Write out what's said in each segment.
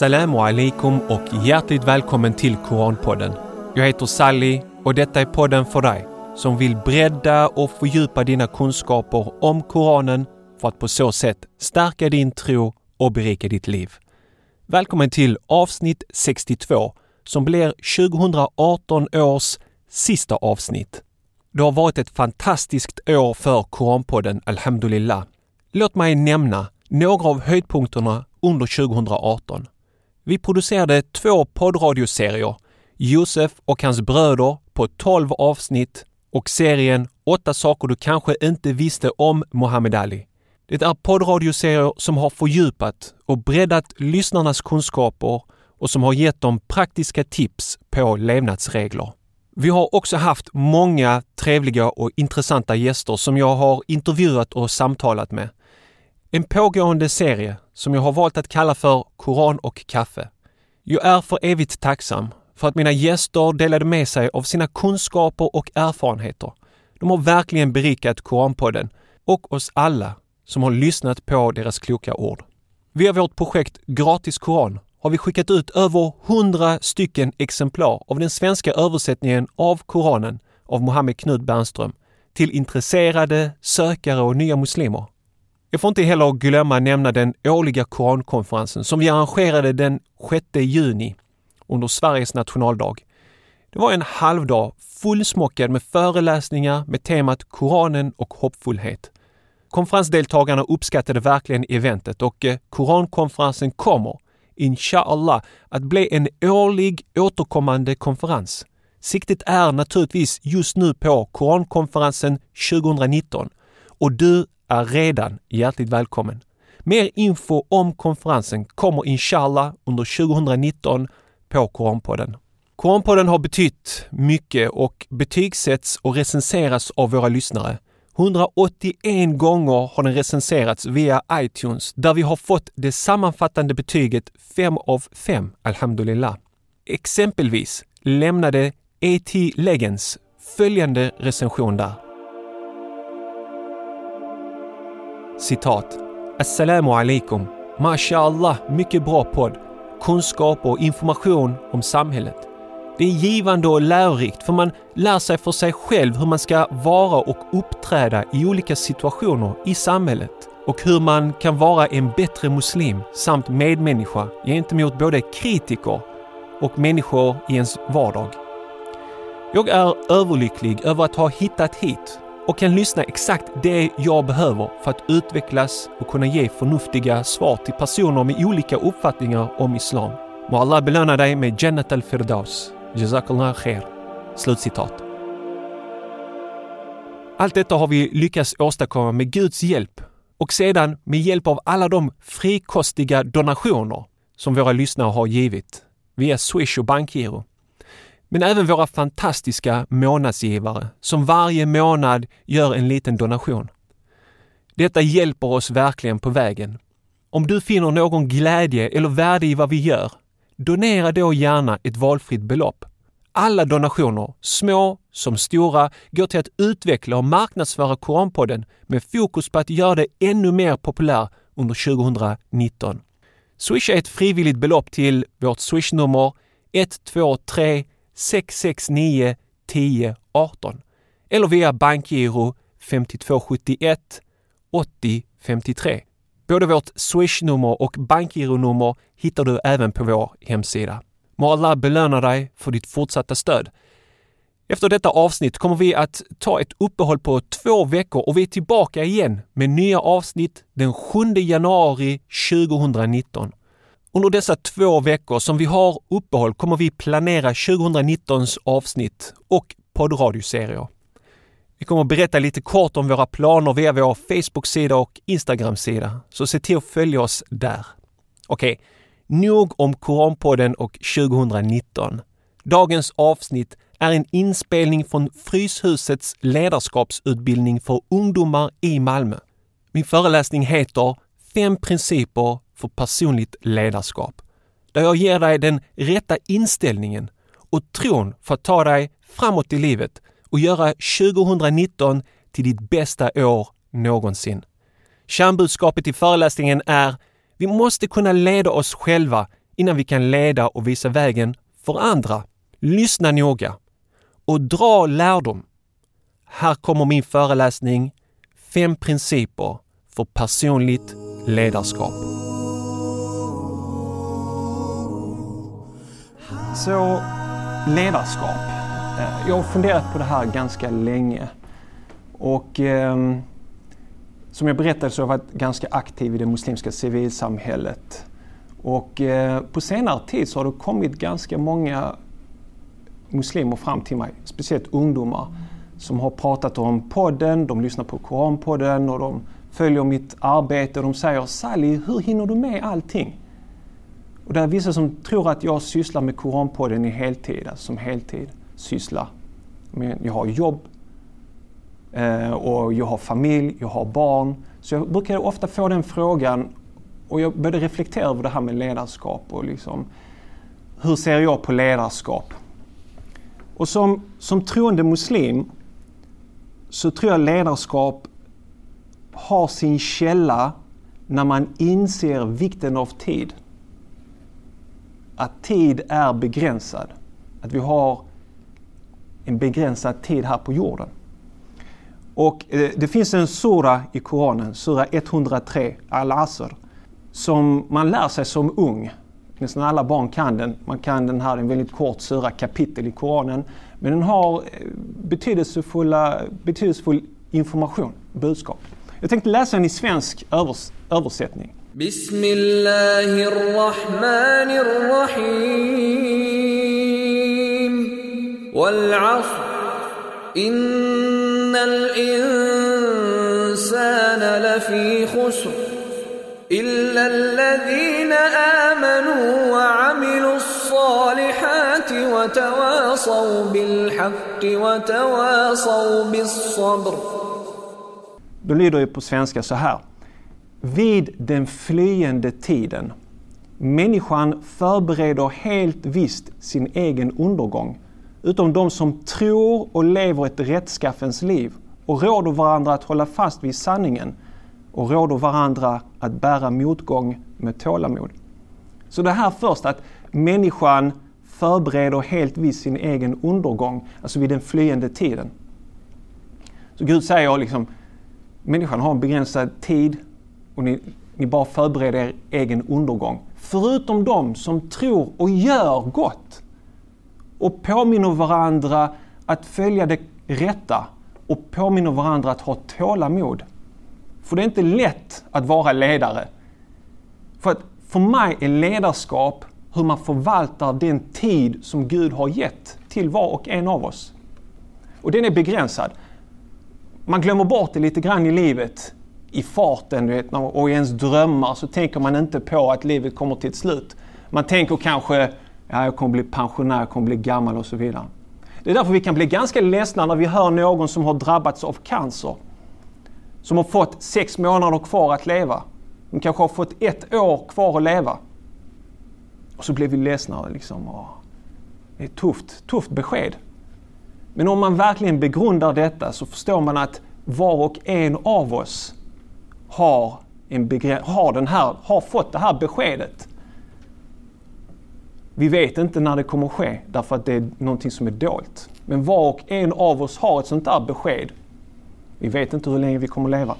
Assalamu alaikum och hjärtligt välkommen till Koranpodden. Jag heter Sally och detta är podden för dig som vill bredda och fördjupa dina kunskaper om Koranen för att på så sätt stärka din tro och berika ditt liv. Välkommen till avsnitt 62 som blir 2018 års sista avsnitt. Det har varit ett fantastiskt år för Koranpodden, Alhamdulillah. Låt mig nämna några av höjdpunkterna under 2018. Vi producerade två poddradioserier, Josef och hans bröder på 12 avsnitt och serien Åtta saker du kanske inte visste om Muhammad Ali. Det är poddradioserier som har fördjupat och breddat lyssnarnas kunskaper och som har gett dem praktiska tips på levnadsregler. Vi har också haft många trevliga och intressanta gäster som jag har intervjuat och samtalat med. En pågående serie som jag har valt att kalla för Koran och kaffe. Jag är för evigt tacksam för att mina gäster delade med sig av sina kunskaper och erfarenheter. De har verkligen berikat Koranpodden och oss alla som har lyssnat på deras kloka ord. Via vårt projekt Gratis Koran har vi skickat ut över 100 stycken exemplar av den svenska översättningen av Koranen av Mohammed Knut Bernström till intresserade, sökare och nya muslimer. Jag får inte heller glömma nämna den årliga Korankonferensen som vi arrangerade den 6 juni under Sveriges nationaldag. Det var en halvdag fullsmockad med föreläsningar med temat Koranen och hoppfullhet. Konferensdeltagarna uppskattade verkligen eventet och eh, Korankonferensen kommer, inshallah, att bli en årlig återkommande konferens. Siktet är naturligtvis just nu på Korankonferensen 2019 och du är redan hjärtligt välkommen. Mer info om konferensen kommer inshallah under 2019 på Koranpodden. Koranpodden har betytt mycket och betygsätts och recenseras av våra lyssnare. 181 gånger har den recenserats via iTunes där vi har fått det sammanfattande betyget 5 av 5, Alhamdulillah. Exempelvis lämnade A.T. Legends följande recension där. Citat. Assalamu alaikum. Mashallah, mycket bra podd. Kunskap och information om samhället. Det är givande och lärorikt för man lär sig för sig själv hur man ska vara och uppträda i olika situationer i samhället och hur man kan vara en bättre muslim samt medmänniska gentemot både kritiker och människor i ens vardag. Jag är överlycklig över att ha hittat hit och kan lyssna exakt det jag behöver för att utvecklas och kunna ge förnuftiga svar till personer med olika uppfattningar om islam. Må Allah belöna dig med Jannat al-Firdaus. Jazakallah khair. Slutcitat. Allt detta har vi lyckats åstadkomma med Guds hjälp och sedan med hjälp av alla de frikostiga donationer som våra lyssnare har givit via Swish och bankgiro. Men även våra fantastiska månadsgivare som varje månad gör en liten donation. Detta hjälper oss verkligen på vägen. Om du finner någon glädje eller värde i vad vi gör, donera då gärna ett valfritt belopp. Alla donationer, små som stora, går till att utveckla och marknadsföra Koranpodden med fokus på att göra det ännu mer populär under 2019. Swisha ett frivilligt belopp till vårt swishnummer 123 669 10 18 eller via bankgiro 5271 80 53. Både vårt swishnummer och bankgironummer hittar du även på vår hemsida. Må Allah belöna dig för ditt fortsatta stöd. Efter detta avsnitt kommer vi att ta ett uppehåll på två veckor och vi är tillbaka igen med nya avsnitt den 7 januari 2019. Under dessa två veckor som vi har uppehåll kommer vi planera 2019s avsnitt och poddradioserier. Vi kommer berätta lite kort om våra planer via vår Facebook-sida och Instagram-sida, så se till att följa oss där. Okej, okay. nog om Koranpodden och 2019. Dagens avsnitt är en inspelning från Fryshusets ledarskapsutbildning för ungdomar i Malmö. Min föreläsning heter Fem principer för personligt ledarskap. Där jag ger dig den rätta inställningen och tron för att ta dig framåt i livet och göra 2019 till ditt bästa år någonsin. Kärnbudskapet i föreläsningen är vi måste kunna leda oss själva innan vi kan leda och visa vägen för andra. Lyssna noga och dra lärdom. Här kommer min föreläsning Fem principer för personligt ledarskap. Så ledarskap. Eh, jag har funderat på det här ganska länge. Och eh, som jag berättade så har jag varit ganska aktiv i det muslimska civilsamhället. Och eh, på senare tid så har det kommit ganska många muslimer fram till mig, speciellt ungdomar, som har pratat om podden, de lyssnar på Koranpodden och de följer mitt arbete och de säger Sally, hur hinner du med allting? Och det är vissa som tror att jag sysslar med Koranpodden i heltid, alltså som heltid sysslar. Men jag har jobb eh, och jag har familj, jag har barn. Så jag brukar ofta få den frågan och jag började reflektera över det här med ledarskap och liksom, hur ser jag på ledarskap? Och som, som troende muslim så tror jag ledarskap har sin källa när man inser vikten av tid. Att tid är begränsad. Att vi har en begränsad tid här på jorden. Och eh, det finns en sura i Koranen, sura 103, Al-Asr, som man lär sig som ung. Nästan alla barn kan den. Man kan den här, en väldigt kort sura, kapitel i Koranen. Men den har eh, betydelsefulla, betydelsefull information, budskap. Jag tänkte läsa den i svensk övers översättning. Bismillahirrahmanirrahim والعصر. إن الإنسان لفي خسر. إلا الذين آمنوا وعملوا الصالحات وتواصوا بالحق وتواصوا بالصبر. Då lyder det på svenska så här. Vid den flyende tiden. Människan förbereder helt visst sin egen undergång. Utom de som tror och lever ett rättskaffens liv och råder varandra att hålla fast vid sanningen och råder varandra att bära motgång med tålamod. Så det här först att människan förbereder helt visst sin egen undergång, alltså vid den flyende tiden. Så Gud säger liksom, människan har en begränsad tid och ni, ni bara förbereder er egen undergång. Förutom de som tror och gör gott och påminner varandra att följa det rätta och påminner varandra att ha tålamod. För det är inte lätt att vara ledare. För att för mig är ledarskap hur man förvaltar den tid som Gud har gett till var och en av oss. Och den är begränsad. Man glömmer bort det lite grann i livet, i farten vet, och i ens drömmar så tänker man inte på att livet kommer till ett slut. Man tänker kanske, ja, jag kommer bli pensionär, jag kommer bli gammal och så vidare. Det är därför vi kan bli ganska ledsna när vi hör någon som har drabbats av cancer. Som har fått sex månader kvar att leva. De kanske har fått ett år kvar att leva. Och så blir vi ledsna. Liksom, det är ett tufft, tufft besked. Men om man verkligen begrundar detta så förstår man att var och en av oss har, en har, den här, har fått det här beskedet. Vi vet inte när det kommer att ske därför att det är någonting som är dolt. Men var och en av oss har ett sånt där besked. Vi vet inte hur länge vi kommer att leva.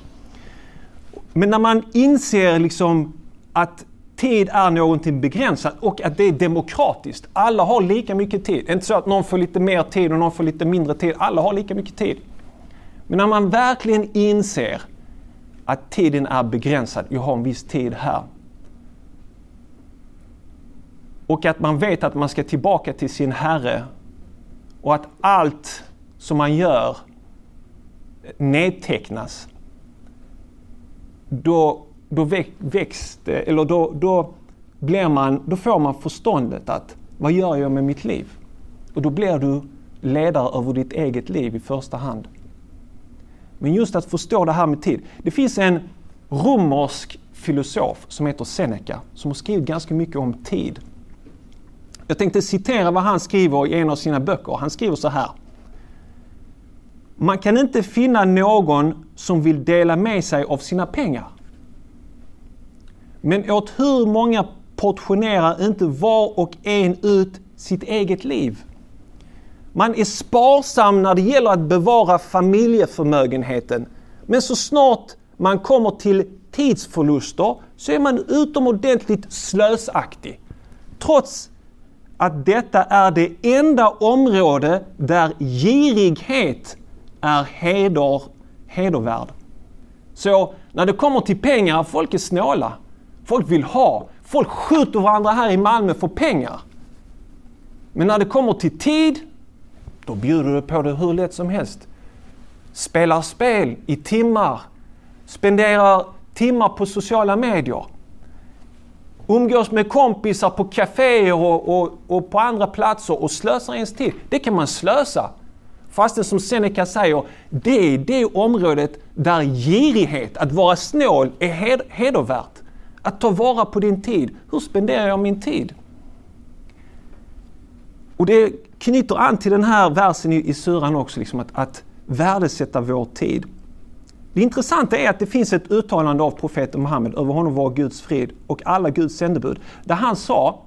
Men när man inser liksom att tid är någonting begränsat och att det är demokratiskt. Alla har lika mycket tid. Det är inte så att någon får lite mer tid och någon får lite mindre tid. Alla har lika mycket tid. Men när man verkligen inser att tiden är begränsad, jag har en viss tid här. Och att man vet att man ska tillbaka till sin Herre och att allt som man gör nedtecknas. Då, då, väcks eller då, då, blir man, då får man förståndet att vad gör jag med mitt liv? Och då blir du ledare över ditt eget liv i första hand. Men just att förstå det här med tid. Det finns en romersk filosof som heter Seneca som har skrivit ganska mycket om tid. Jag tänkte citera vad han skriver i en av sina böcker. Han skriver så här. Man kan inte finna någon som vill dela med sig av sina pengar. Men åt hur många portionerar inte var och en ut sitt eget liv. Man är sparsam när det gäller att bevara familjeförmögenheten. Men så snart man kommer till tidsförluster så är man utomordentligt slösaktig. Trots att detta är det enda område där girighet är heder, hedervärd. Så när det kommer till pengar, folk är snåla. Folk vill ha. Folk skjuter varandra här i Malmö för pengar. Men när det kommer till tid, då bjuder du på det hur lätt som helst. Spelar spel i timmar. Spenderar timmar på sociala medier. Umgås med kompisar på kaféer och, och, och, på andra platser och slösar ens tid. Det kan man slösa. Fastän som Seneca säger, det är det området där girighet, att vara snål, är hed hedervärt. Att ta vara på din tid. Hur spenderar jag min tid? Och det knyter an till den här versen i, i Suran också, liksom att, att värdesätta vår tid. Det intressanta är att det finns ett uttalande av profeten Muhammed, över honom var Guds frid och alla Guds sändebud, där han sa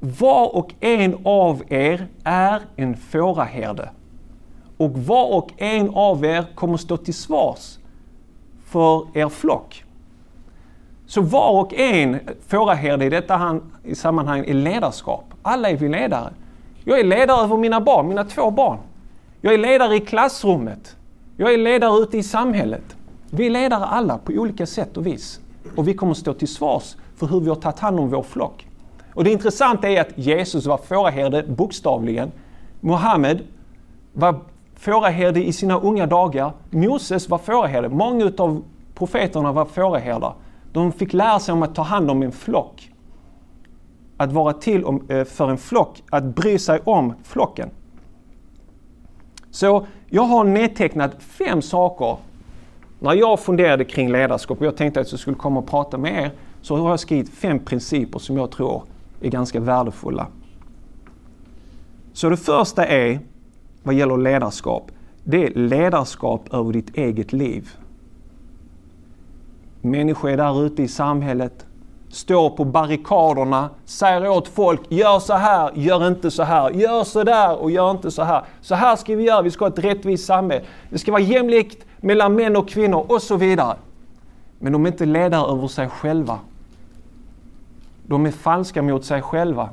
Var och en av er är en fåraherde och var och en av er kommer stå till svars för er flock. Så var och en fåraherde i detta han, i sammanhang är ledarskap. Alla är vi ledare. Jag är ledare över mina barn, mina två barn. Jag är ledare i klassrummet. Jag är ledare ute i samhället. Vi är ledare alla på olika sätt och vis. Och vi kommer stå till svars för hur vi har tagit hand om vår flock. Och det intressanta är att Jesus var fåraherde bokstavligen. Mohammed var fåraherde i sina unga dagar. Moses var fåraherde. Många av profeterna var fåraherdar. De fick lära sig om att ta hand om en flock. Att vara till eh, för en flock, att bry sig om flocken. Så jag har nedtecknat fem saker. När jag funderade kring ledarskap och jag tänkte att jag skulle komma och prata med er så har jag skrivit fem principer som jag tror är ganska värdefulla. Så det första är, vad gäller ledarskap, det är ledarskap över ditt eget liv. Människor är där ute i samhället, står på barrikaderna, säger åt folk, gör så här, gör inte så här, gör så där och gör inte så här. Så här ska vi göra, vi ska ha ett rättvist samhälle. Det ska vara jämlikt mellan män och kvinnor och så vidare. Men de är inte ledare över sig själva. De är falska mot sig själva.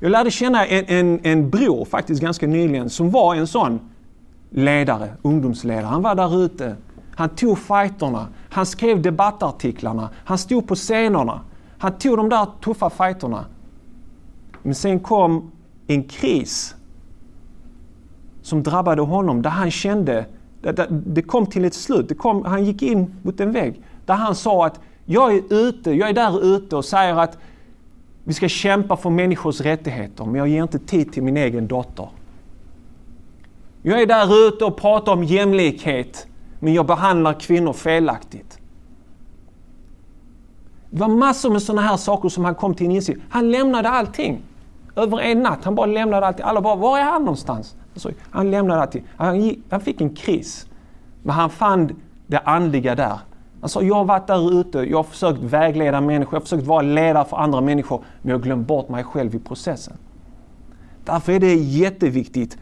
Jag lärde känna en, en, en bror faktiskt ganska nyligen som var en sån ledare, ungdomsledare. Han var där ute han tog fighterna. Han skrev debattartiklarna. Han stod på scenerna. Han tog de där tuffa fighterna. Men sen kom en kris som drabbade honom där han kände, det kom till ett slut. Kom, han gick in mot en vägg där han sa att jag är ute, jag är där ute och säger att vi ska kämpa för människors rättigheter men jag ger inte tid till min egen dotter. Jag är där ute och pratar om jämlikhet men jag behandlar kvinnor felaktigt. Det var massor med sådana här saker som han kom till en insikt. Han lämnade allting. Över en natt. Han bara lämnade allting. Alla bara, var är han någonstans? Alltså, han lämnade allting. Han, gick, han fick en kris. Men han fann det andliga där. Han sa, jag har varit där ute, jag har försökt vägleda människor, jag har försökt vara ledare för andra människor, men jag har glömt bort mig själv i processen. Därför är det jätteviktigt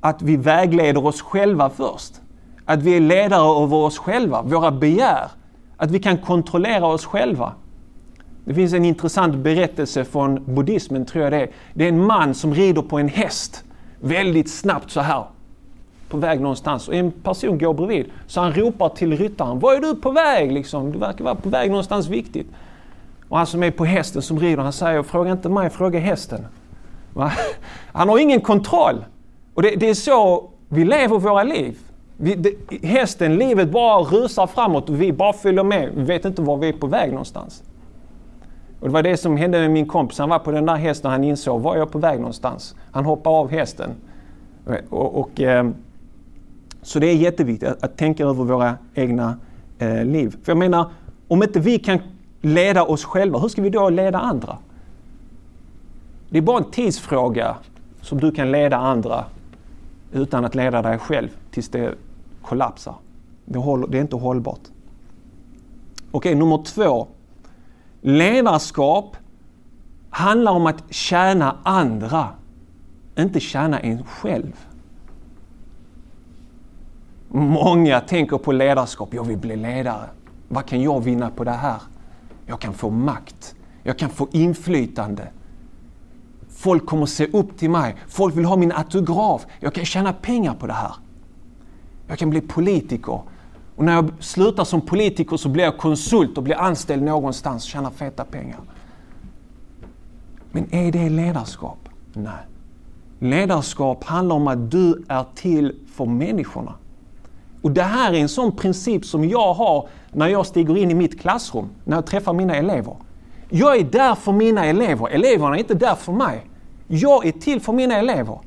att vi vägleder oss själva först. Att vi är ledare över oss själva, våra begär. Att vi kan kontrollera oss själva. Det finns en intressant berättelse från buddhismen, tror jag det är. Det är en man som rider på en häst väldigt snabbt så här på väg någonstans och en person går bredvid. Så han ropar till ryttaren, var är du på väg? Liksom, du verkar vara på väg någonstans viktigt. Och han som är på hästen som rider, han säger, fråga inte mig, fråga hästen. Va? Han har ingen kontroll. Och det, det är så vi lever våra liv. Vi, det, hästen, livet bara rusar framåt och vi bara följer med. Vi vet inte var vi är på väg någonstans. Och det var det som hände med min kompis. Han var på den där hästen och han insåg, var är jag på väg någonstans? Han hoppade av hästen. Och, och eh, så det är jätteviktigt att, att tänka över våra egna eh, liv. För jag menar, om inte vi kan leda oss själva, hur ska vi då leda andra? Det är bara en tidsfråga som du kan leda andra utan att leda dig själv tills det kollapsar. Det, håller, det är inte hållbart. Okej, nummer två. Ledarskap handlar om att tjäna andra, inte tjäna en själv. Många tänker på ledarskap. Jag vill bli ledare. Vad kan jag vinna på det här? Jag kan få makt. Jag kan få inflytande. Folk kommer se upp till mig. Folk vill ha min autograf. Jag kan tjäna pengar på det här. Jag kan bli politiker. Och när jag slutar som politiker så blir jag konsult och blir anställd någonstans och tjänar feta pengar. Men är det ledarskap? Nej. Ledarskap handlar om att du är till för människorna. Och Det här är en sån princip som jag har när jag stiger in i mitt klassrum, när jag träffar mina elever. Jag är där för mina elever, eleverna är inte där för mig. Jag är till för mina elever.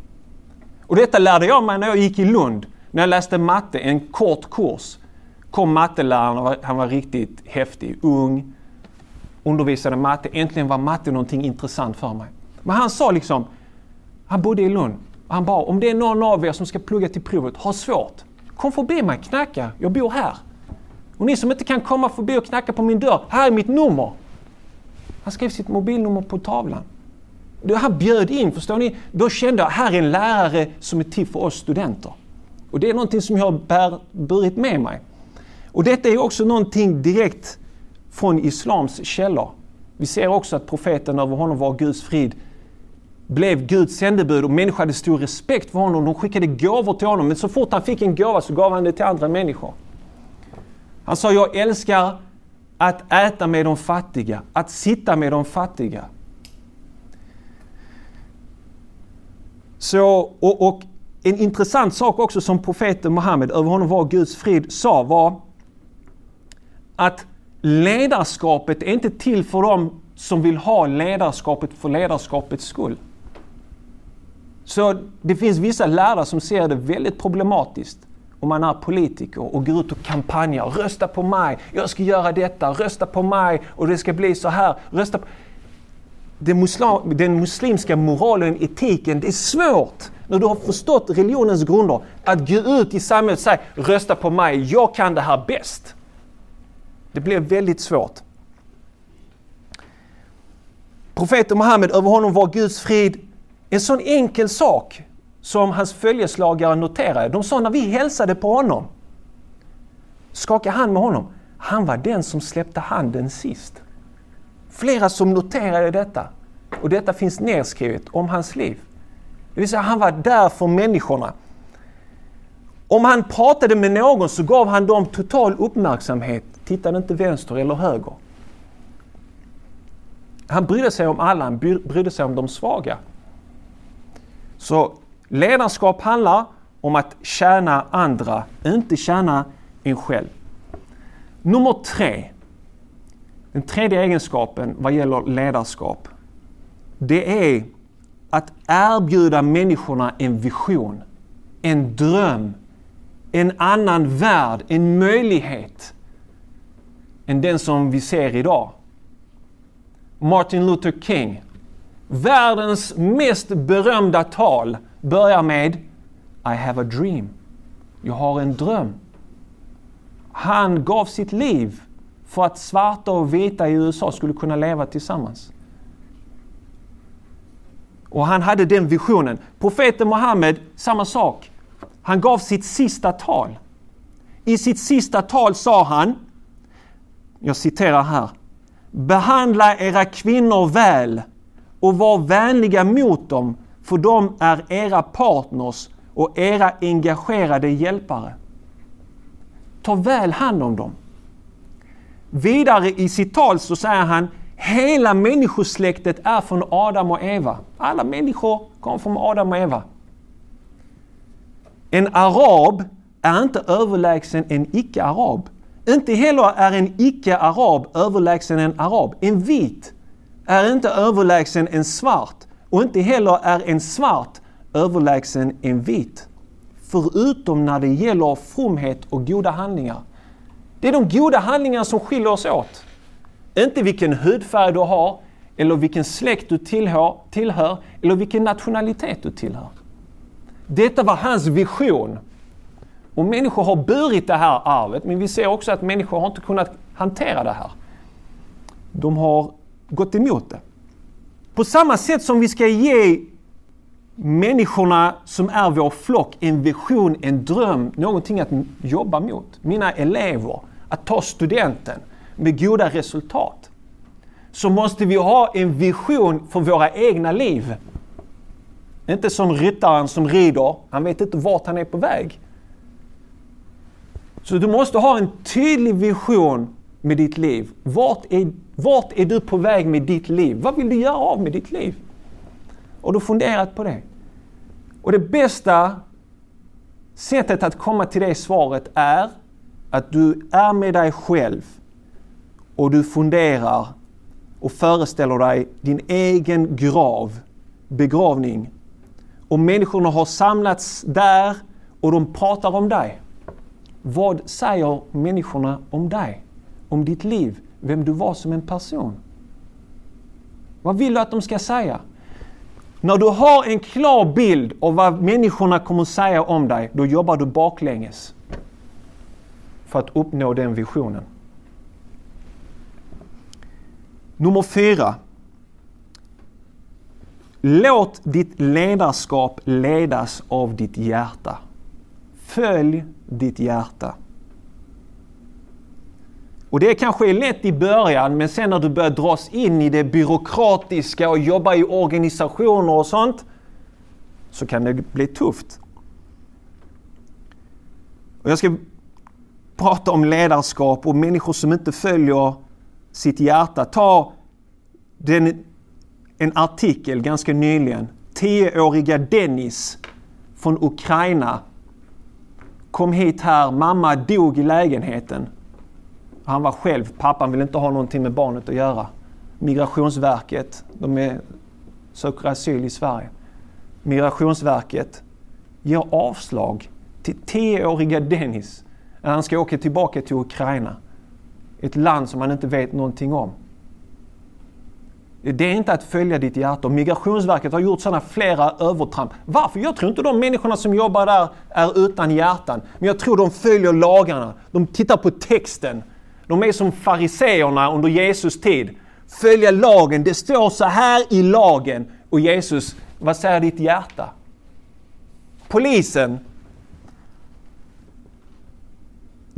Och detta lärde jag mig när jag gick i Lund, när jag läste matte, en kort kurs. Kom matteläraren, han var riktigt häftig, ung, undervisade matte. Äntligen var matte någonting intressant för mig. Men han sa liksom, han bodde i Lund, han bara om det är någon av er som ska plugga till provet, har svårt, kom förbi mig, knacka, jag bor här. Och ni som inte kan komma förbi och knacka på min dörr, här är mitt nummer. Han skrev sitt mobilnummer på tavlan. Han bjöd in, förstår ni? Då kände jag, här är en lärare som är till för oss studenter. Och det är någonting som jag har burit med mig. Och detta är också någonting direkt från Islams källor. Vi ser också att profeten över honom var Guds frid blev Guds sändebud och människor hade stor respekt för honom. De skickade gåvor till honom men så fort han fick en gåva så gav han det till andra människor. Han sa, jag älskar att äta med de fattiga, att sitta med de fattiga. Så, och, och en intressant sak också som profeten Muhammed, över honom var Guds frid, sa var att ledarskapet är inte till för dem som vill ha ledarskapet för ledarskapets skull. Så det finns vissa lärare som ser det väldigt problematiskt om man är politiker och går ut och kampanjar. Rösta på mig, jag ska göra detta, rösta på mig och det ska bli så här. Rösta på den, muslim, den muslimska moralen, etiken, det är svårt när du har förstått religionens grunder att gå ut i samhället och säga rösta på mig, jag kan det här bäst. Det blir väldigt svårt. Profeten Muhammed, över honom var Guds frid en sån enkel sak som hans följeslagare noterade. De sa när vi hälsade på honom, skaka hand med honom, han var den som släppte handen sist. Flera som noterade detta. Och detta finns nedskrivet om hans liv. Det vill säga, han var där för människorna. Om han pratade med någon så gav han dem total uppmärksamhet. Tittade inte vänster eller höger. Han brydde sig om alla, han brydde sig om de svaga. Så ledarskap handlar om att tjäna andra, inte tjäna en själv. Nummer tre. Den tredje egenskapen vad gäller ledarskap. Det är att erbjuda människorna en vision, en dröm, en annan värld, en möjlighet än den som vi ser idag. Martin Luther King, världens mest berömda tal börjar med I have a dream. Jag har en dröm. Han gav sitt liv för att svarta och vita i USA skulle kunna leva tillsammans. Och han hade den visionen. Profeten Muhammed, samma sak. Han gav sitt sista tal. I sitt sista tal sa han, jag citerar här, Behandla era kvinnor väl och var vänliga mot dem, för de är era partners och era engagerade hjälpare. Ta väl hand om dem. Vidare i sitt tal så säger han Hela människosläktet är från Adam och Eva. Alla människor kommer från Adam och Eva. En arab är inte överlägsen en icke-arab. Inte heller är en icke-arab överlägsen en arab. En vit är inte överlägsen en svart och inte heller är en svart överlägsen en vit. Förutom när det gäller fromhet och goda handlingar. Det är de goda handlingarna som skiljer oss åt. Inte vilken hudfärg du har, eller vilken släkt du tillhör, tillhör eller vilken nationalitet du tillhör. Detta var hans vision. Och människor har burit det här arvet, men vi ser också att människor har inte kunnat hantera det här. De har gått emot det. På samma sätt som vi ska ge människorna som är vår flock en vision, en dröm, någonting att jobba mot. Mina elever, att ta studenten med goda resultat. Så måste vi ha en vision för våra egna liv. Inte som ryttaren som rider, han vet inte vart han är på väg. Så du måste ha en tydlig vision med ditt liv. Vart är, vart är du på väg med ditt liv? Vad vill du göra av med ditt liv? Har du funderat på det? Och det bästa sättet att komma till det svaret är att du är med dig själv och du funderar och föreställer dig din egen grav, begravning. Och människorna har samlats där och de pratar om dig. Vad säger människorna om dig? Om ditt liv? Vem du var som en person? Vad vill du att de ska säga? När du har en klar bild av vad människorna kommer säga om dig, då jobbar du baklänges för att uppnå den visionen. Nummer fyra. Låt ditt ledarskap ledas av ditt hjärta. Följ ditt hjärta. Och det kanske är lätt i början, men sen när du börjar dras in i det byråkratiska och jobba i organisationer och sånt, så kan det bli tufft. Och jag ska prata om ledarskap och människor som inte följer sitt hjärta. Ta den, en artikel ganska nyligen. Tioåriga Dennis från Ukraina kom hit här. Mamma dog i lägenheten. Han var själv, pappan vill inte ha någonting med barnet att göra. Migrationsverket, de är, söker asyl i Sverige. Migrationsverket ger avslag till tioåriga Dennis han ska åka tillbaka till Ukraina. Ett land som han inte vet någonting om. Det är inte att följa ditt hjärta. Migrationsverket har gjort sådana flera övertramp. Varför? Jag tror inte de människorna som jobbar där är utan hjärtan. Men jag tror de följer lagarna. De tittar på texten. De är som fariseerna under Jesus tid. Följa lagen. Det står så här i lagen. Och Jesus, vad säger ditt hjärta? Polisen.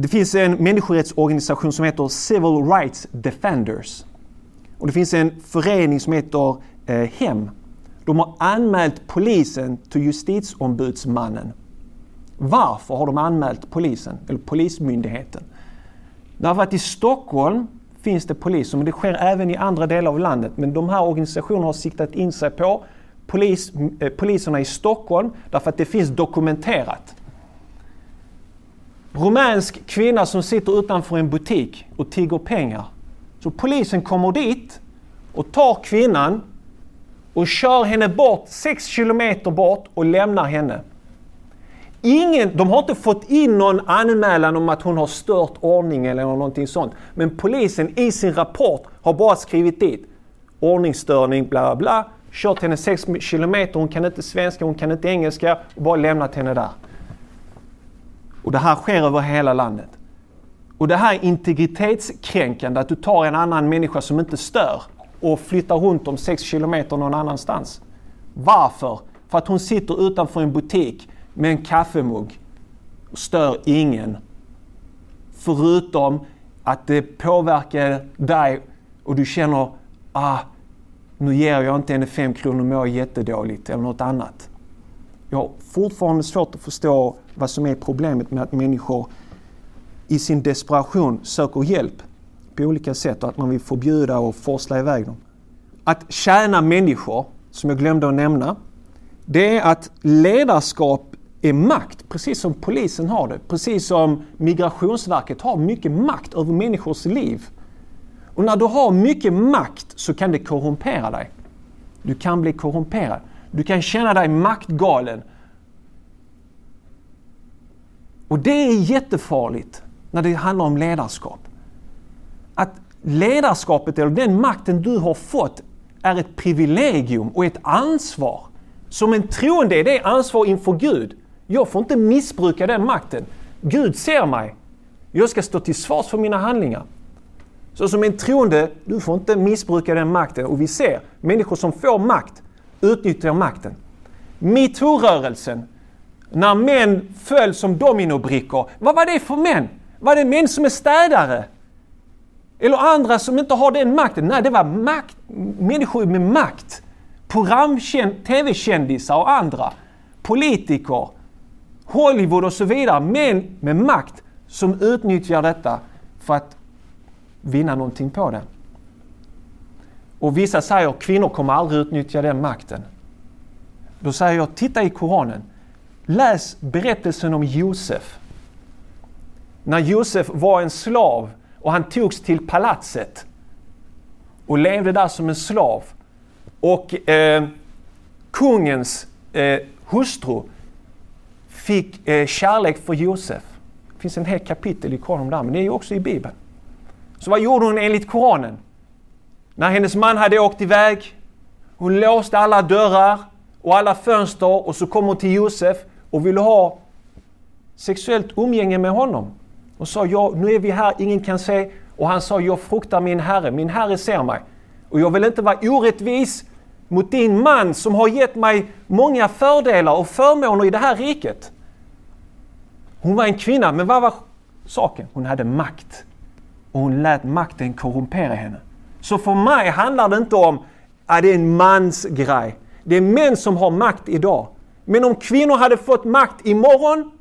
Det finns en människorättsorganisation som heter Civil Rights Defenders. Och det finns en förening som heter eh, HEM. De har anmält polisen till justitieombudsmannen. Varför har de anmält polisen, eller Polismyndigheten? Därför att i Stockholm finns det poliser, men det sker även i andra delar av landet. Men de här organisationerna har siktat in sig på polis, eh, poliserna i Stockholm därför att det finns dokumenterat. Rumänsk kvinna som sitter utanför en butik och tigger pengar. Så polisen kommer dit och tar kvinnan och kör henne bort 6 kilometer bort och lämnar henne. Ingen, de har inte fått in någon anmälan om att hon har stört ordningen eller någonting sånt. Men polisen i sin rapport har bara skrivit dit ordningsstörning, bla bla. Kört henne 6 kilometer, hon kan inte svenska, hon kan inte engelska och bara lämnat henne där. Och det här sker över hela landet. Och det här är integritetskränkande, att du tar en annan människa som inte stör och flyttar runt om 6 kilometer någon annanstans. Varför? För att hon sitter utanför en butik med en kaffemugg och stör ingen. Förutom att det påverkar dig och du känner ah, nu ger jag inte henne fem kronor, mår jättedåligt eller något annat. Jag har fortfarande svårt att förstå vad som är problemet med att människor i sin desperation söker hjälp på olika sätt och att man vill förbjuda och forsla iväg dem. Att tjäna människor, som jag glömde att nämna, det är att ledarskap är makt, precis som polisen har det. Precis som Migrationsverket har mycket makt över människors liv. Och när du har mycket makt så kan det korrumpera dig. Du kan bli korrumperad. Du kan känna dig maktgalen. Och det är jättefarligt när det handlar om ledarskap. Att ledarskapet, eller den makten du har fått, är ett privilegium och ett ansvar. Som en troende är det ansvar inför Gud. Jag får inte missbruka den makten. Gud ser mig. Jag ska stå till svars för mina handlingar. Så som en troende, du får inte missbruka den makten. Och vi ser människor som får makt utnyttjar makten. Metoo-rörelsen, när män föll som dominobrickor. Vad var det för män? Var det män som är städare? Eller andra som inte har den makten? Nej, det var makt, människor med makt. Program, tv-kändisar och andra. Politiker, Hollywood och så vidare. Män med makt som utnyttjar detta för att vinna någonting på det. Och vissa säger att kvinnor kommer aldrig utnyttja den makten. Då säger jag, titta i Koranen. Läs berättelsen om Josef. När Josef var en slav och han togs till palatset och levde där som en slav. Och eh, kungens eh, hustru fick eh, kärlek för Josef. Det finns en hel kapitel i Koranen där, men det är ju också i Bibeln. Så vad gjorde hon enligt Koranen? När hennes man hade åkt iväg, hon låste alla dörrar och alla fönster och så kom hon till Josef och ville ha sexuellt umgänge med honom. Och sa, ja, nu är vi här, ingen kan se. Och han sa, jag fruktar min Herre, min Herre ser mig. Och jag vill inte vara orättvis mot din man som har gett mig många fördelar och förmåner i det här riket. Hon var en kvinna, men vad var saken? Hon hade makt. Och hon lät makten korrumpera henne. Så för mig handlar det inte om att det är en mans grej. Det är män som har makt idag. Men om kvinnor hade fått makt imorgon,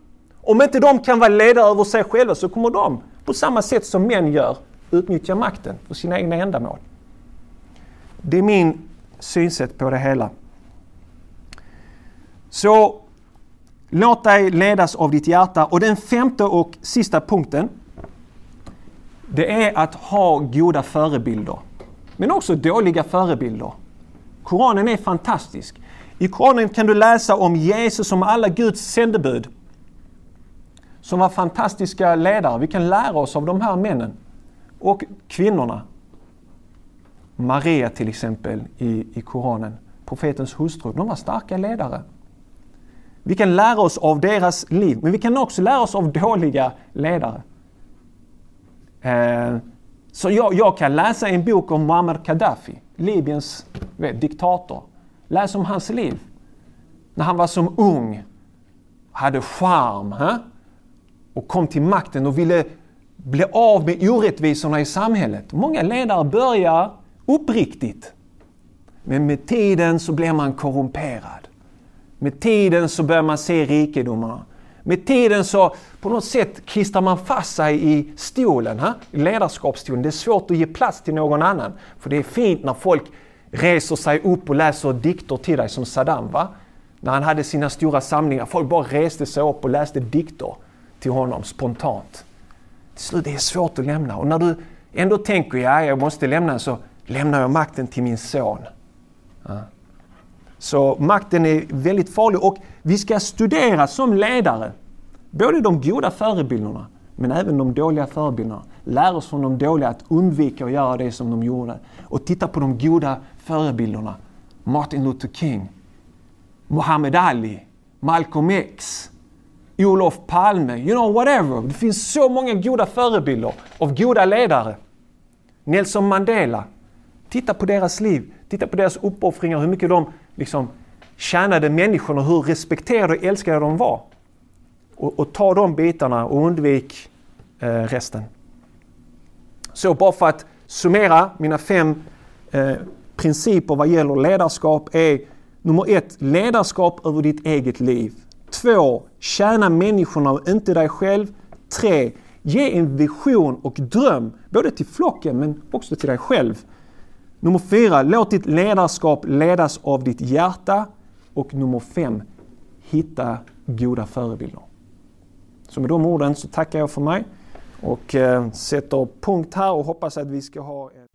om inte de kan vara ledare över sig själva så kommer de, på samma sätt som män gör, utnyttja makten för sina egna ändamål. Det är min synsätt på det hela. Så låt dig ledas av ditt hjärta. Och den femte och sista punkten, det är att ha goda förebilder. Men också dåliga förebilder. Koranen är fantastisk. I Koranen kan du läsa om Jesus som alla Guds sändebud. Som var fantastiska ledare. Vi kan lära oss av de här männen. Och kvinnorna. Maria till exempel i, i Koranen. Profetens hustru. De var starka ledare. Vi kan lära oss av deras liv, men vi kan också lära oss av dåliga ledare. Eh, så jag, jag, kan läsa en bok om Muammar Gaddafi, Libyens vet, diktator. Läs om hans liv. När han var som ung, hade charm he? och kom till makten och ville bli av med orättvisorna i samhället. Många ledare börjar uppriktigt. Men med tiden så blir man korrumperad. Med tiden så börjar man se rikedomarna. Med tiden så på något sätt klistrar man fast sig i stolen, ha? ledarskapsstolen. Det är svårt att ge plats till någon annan. För det är fint när folk reser sig upp och läser dikter till dig som Saddam. Va? När han hade sina stora samlingar. Folk bara reste sig upp och läste dikter till honom spontant. Till slut, det är svårt att lämna. Och när du ändå tänker, ja, jag måste lämna, så lämnar jag makten till min son. Ja. Så makten är väldigt farlig och vi ska studera som ledare både de goda förebilderna men även de dåliga förebilderna. Lär oss från de dåliga att undvika att göra det som de gjorde. Och titta på de goda förebilderna. Martin Luther King, Muhammad Ali, Malcolm X, Olof Palme, you know whatever. Det finns så många goda förebilder av goda ledare. Nelson Mandela. Titta på deras liv, titta på deras uppoffringar, hur mycket de liksom tjänade människorna, hur respekterade och älskade de var. Och, och ta de bitarna och undvik eh, resten. Så bara för att summera mina fem eh, principer vad gäller ledarskap är nummer ett, ledarskap över ditt eget liv. Två, tjäna människorna och inte dig själv. Tre, ge en vision och dröm både till flocken men också till dig själv. Nummer fyra, låt ditt ledarskap ledas av ditt hjärta. Och nummer fem, hitta goda förebilder. Så med de orden så tackar jag för mig och eh, sätter punkt här och hoppas att vi ska ha en...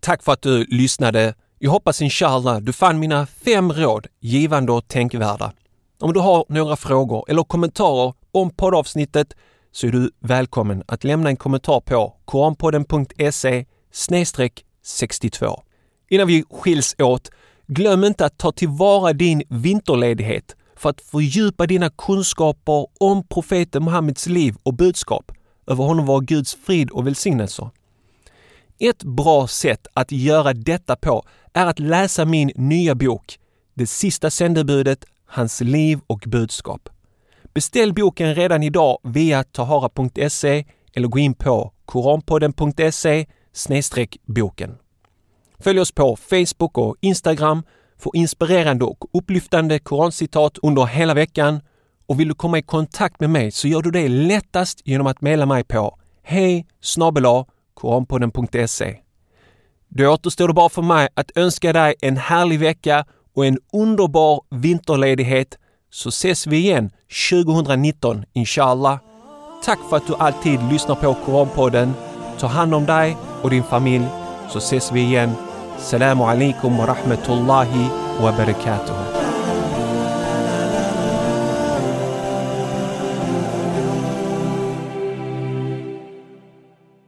Tack för att du lyssnade. Jag hoppas inshallah du fann mina fem råd givande och tänkvärda. Om du har några frågor eller kommentarer om poddavsnittet så är du välkommen att lämna en kommentar på koranpodden.se 62. Innan vi skiljs åt, glöm inte att ta tillvara din vinterledighet för att fördjupa dina kunskaper om profeten Muhammeds liv och budskap. Över honom var Guds frid och välsignelser. Ett bra sätt att göra detta på är att läsa min nya bok Det sista sändebudet, hans liv och budskap. Beställ boken redan idag via tahara.se eller gå in på koranpodden.se boken. Följ oss på Facebook och Instagram för inspirerande och upplyftande korancitat under hela veckan och vill du komma i kontakt med mig så gör du det lättast genom att mejla mig på hej koranpodden.se. Då återstår det bara för mig att önska dig en härlig vecka och en underbar vinterledighet så ses vi igen 2019 inshallah. Tack för att du alltid lyssnar på Koranpodden. Ta hand om dig och din familj så ses vi igen. Salamu alaikum wa rahmatullahi wa barakatuh.